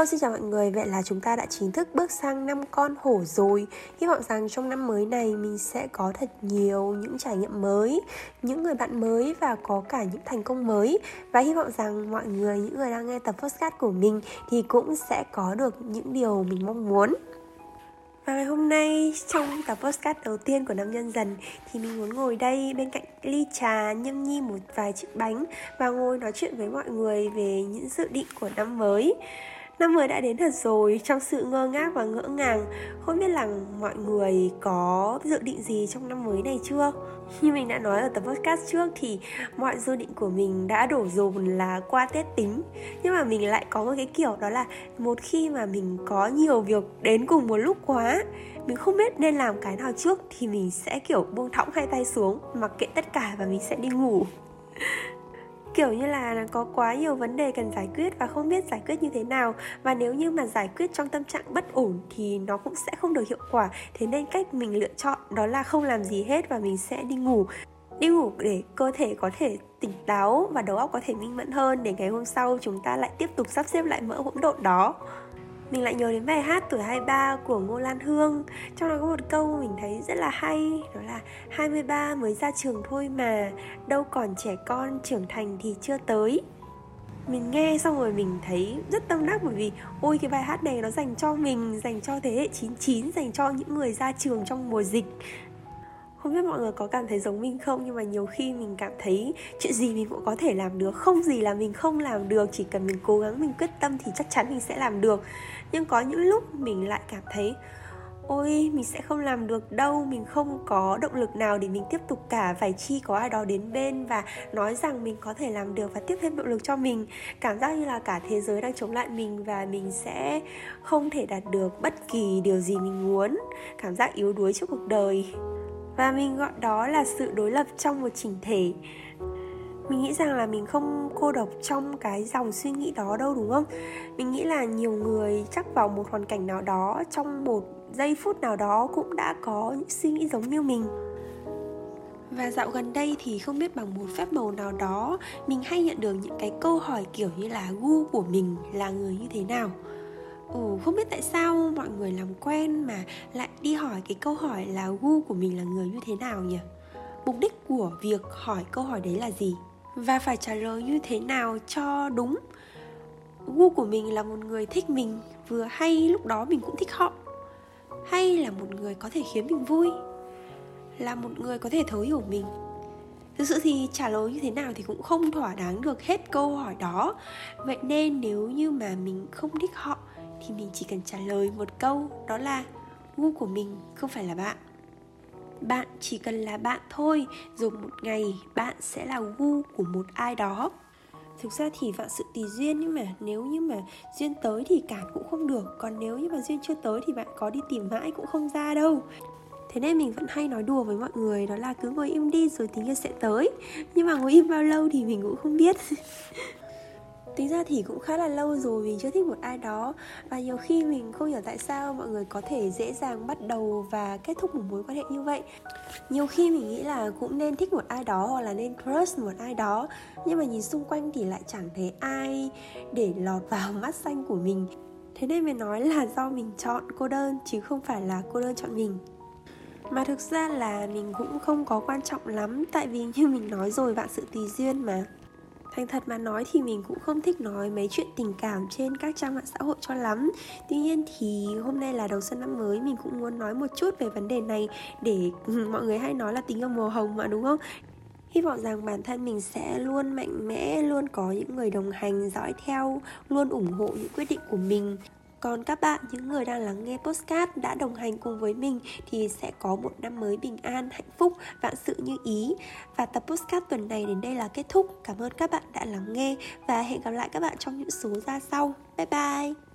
Hello xin chào mọi người, vậy là chúng ta đã chính thức bước sang năm con hổ rồi. Hy vọng rằng trong năm mới này mình sẽ có thật nhiều những trải nghiệm mới Những người bạn mới và có cả những thành công mới. Và hy vọng rằng mọi người, những người đang nghe tập podcast của mình Thì cũng sẽ có được những điều mình mong muốn. Và ngày hôm nay trong tập podcast đầu tiên của năm nhân dần thì mình muốn ngồi đây bên cạnh ly trà nhâm nhi một vài chiếc bánh và ngồi nói chuyện với mọi người về những dự định của năm mới. Năm mới đã đến thật rồi, trong sự ngơ ngác và ngỡ ngàng Không biết là mọi người có dự định gì trong năm mới này chưa? Như mình đã nói ở tập podcast trước thì mọi dự định của mình đã đổ dồn là qua Tết tính Nhưng mà mình lại có một cái kiểu đó là một khi mà mình có nhiều việc đến cùng một lúc quá mình không biết nên làm cái nào trước thì mình sẽ kiểu buông thõng hai tay xuống mặc kệ tất cả và mình sẽ đi ngủ kiểu như là có quá nhiều vấn đề cần giải quyết và không biết giải quyết như thế nào. Và nếu như mà giải quyết trong tâm trạng bất ổn thì nó cũng sẽ không được hiệu quả. Thế nên cách mình lựa chọn đó là không làm gì hết và mình sẽ đi ngủ. Đi ngủ để cơ thể có thể tỉnh táo và đầu óc có thể minh mẫn hơn để ngày hôm sau chúng ta lại tiếp tục sắp xếp lại mỡ hỗn độn đó mình lại nhớ đến bài hát tuổi 23 của Ngô Lan Hương. Trong đó có một câu mình thấy rất là hay, Đó là 23 mới ra trường thôi mà, Đâu còn trẻ con trưởng thành thì chưa tới. Mình nghe xong rồi mình thấy rất tâm đắc bởi vì, ôi, cái bài hát này nó dành cho mình, dành cho thế hệ 99 dành cho những người ra trường trong mùa dịch không biết mọi người có cảm thấy giống mình không? Nhưng mà nhiều khi mình cảm thấy chuyện gì mình cũng có thể làm được, không gì là mình không làm được. Chỉ cần mình cố gắng, mình quyết tâm thì chắc chắn mình sẽ làm được. Nhưng có những lúc mình lại cảm thấy, ôi, mình sẽ không làm được đâu, mình không có động lực nào để mình tiếp tục cả. Phải chi có ai đó đến bên và nói rằng mình có thể làm được và tiếp thêm động lực cho mình. Cảm giác như là cả thế giới đang chống lại mình và mình sẽ không thể đạt được bất kỳ điều gì mình muốn. Cảm giác yếu đuối trước cuộc đời và mình gọi đó là sự đối lập trong một chỉnh thể. Mình nghĩ rằng là mình không cô độc trong cái dòng suy nghĩ đó đâu, đúng không? Mình nghĩ là nhiều người chắc vào một hoàn cảnh nào đó, trong một giây phút nào đó cũng đã có những suy nghĩ giống như mình. Và dạo gần đây thì không biết bằng một phép màu nào đó, mình hay nhận được những cái câu hỏi kiểu như là gu của mình là người như thế nào. Ồ, không biết tại sao mọi người làm quen mà lại đi hỏi cái câu hỏi là gu của mình là người như thế nào nhỉ? Mục đích của việc hỏi câu hỏi đấy là gì? Và phải trả lời như thế nào cho đúng? Gu của mình là một người thích mình vừa hay lúc đó mình cũng thích họ Hay là một người có thể khiến mình vui Là một người có thể thấu hiểu mình Thực sự thì trả lời như thế nào thì cũng không thỏa đáng được hết câu hỏi đó Vậy nên nếu như mà mình không thích họ thì mình chỉ cần trả lời một câu, đó là gu của mình không phải là bạn. Bạn chỉ cần là bạn thôi, rồi một ngày bạn sẽ là gu của một ai đó. Thực ra thì vạn sự tùy duyên nhưng mà nếu như mà duyên tới thì cản cũng không được, còn nếu như mà duyên chưa tới thì bạn có đi tìm mãi cũng không ra đâu. Thế nên mình vẫn hay nói đùa với mọi người, đó là cứ ngồi im đi rồi tình yêu sẽ tới. Nhưng mà ngồi im bao lâu thì mình cũng không biết. tính ra thì cũng khá là lâu rồi mình chưa thích một ai đó. Và nhiều khi mình không hiểu tại sao mọi người có thể dễ dàng bắt đầu và kết thúc một mối quan hệ như vậy. Nhiều khi mình nghĩ là cũng nên thích một ai đó hoặc là nên crush một ai đó. Nhưng mà nhìn xung quanh thì lại chẳng thấy ai để lọt vào mắt xanh của mình. Thế nên mình nói là do mình chọn cô đơn chứ không phải là cô đơn chọn mình. Mà thực ra là mình cũng không có quan trọng lắm, tại vì như mình nói rồi bạn sự tùy duyên mà. Thành thật mà nói thì mình cũng không thích nói mấy chuyện tình cảm trên các trang mạng xã hội cho lắm Tuy nhiên thì hôm nay là đầu xuân năm mới mình cũng muốn nói một chút về vấn đề này Để mọi người hay nói là tình yêu màu hồng mà đúng không? Hy vọng rằng bản thân mình sẽ luôn mạnh mẽ, luôn có những người đồng hành, dõi theo, luôn ủng hộ những quyết định của mình còn các bạn, những người đang lắng nghe postcard đã đồng hành cùng với mình thì sẽ có một năm mới bình an, hạnh phúc, vạn sự như ý. Và tập postcard tuần này đến đây là kết thúc. Cảm ơn các bạn đã lắng nghe và hẹn gặp lại các bạn trong những số ra sau. Bye bye!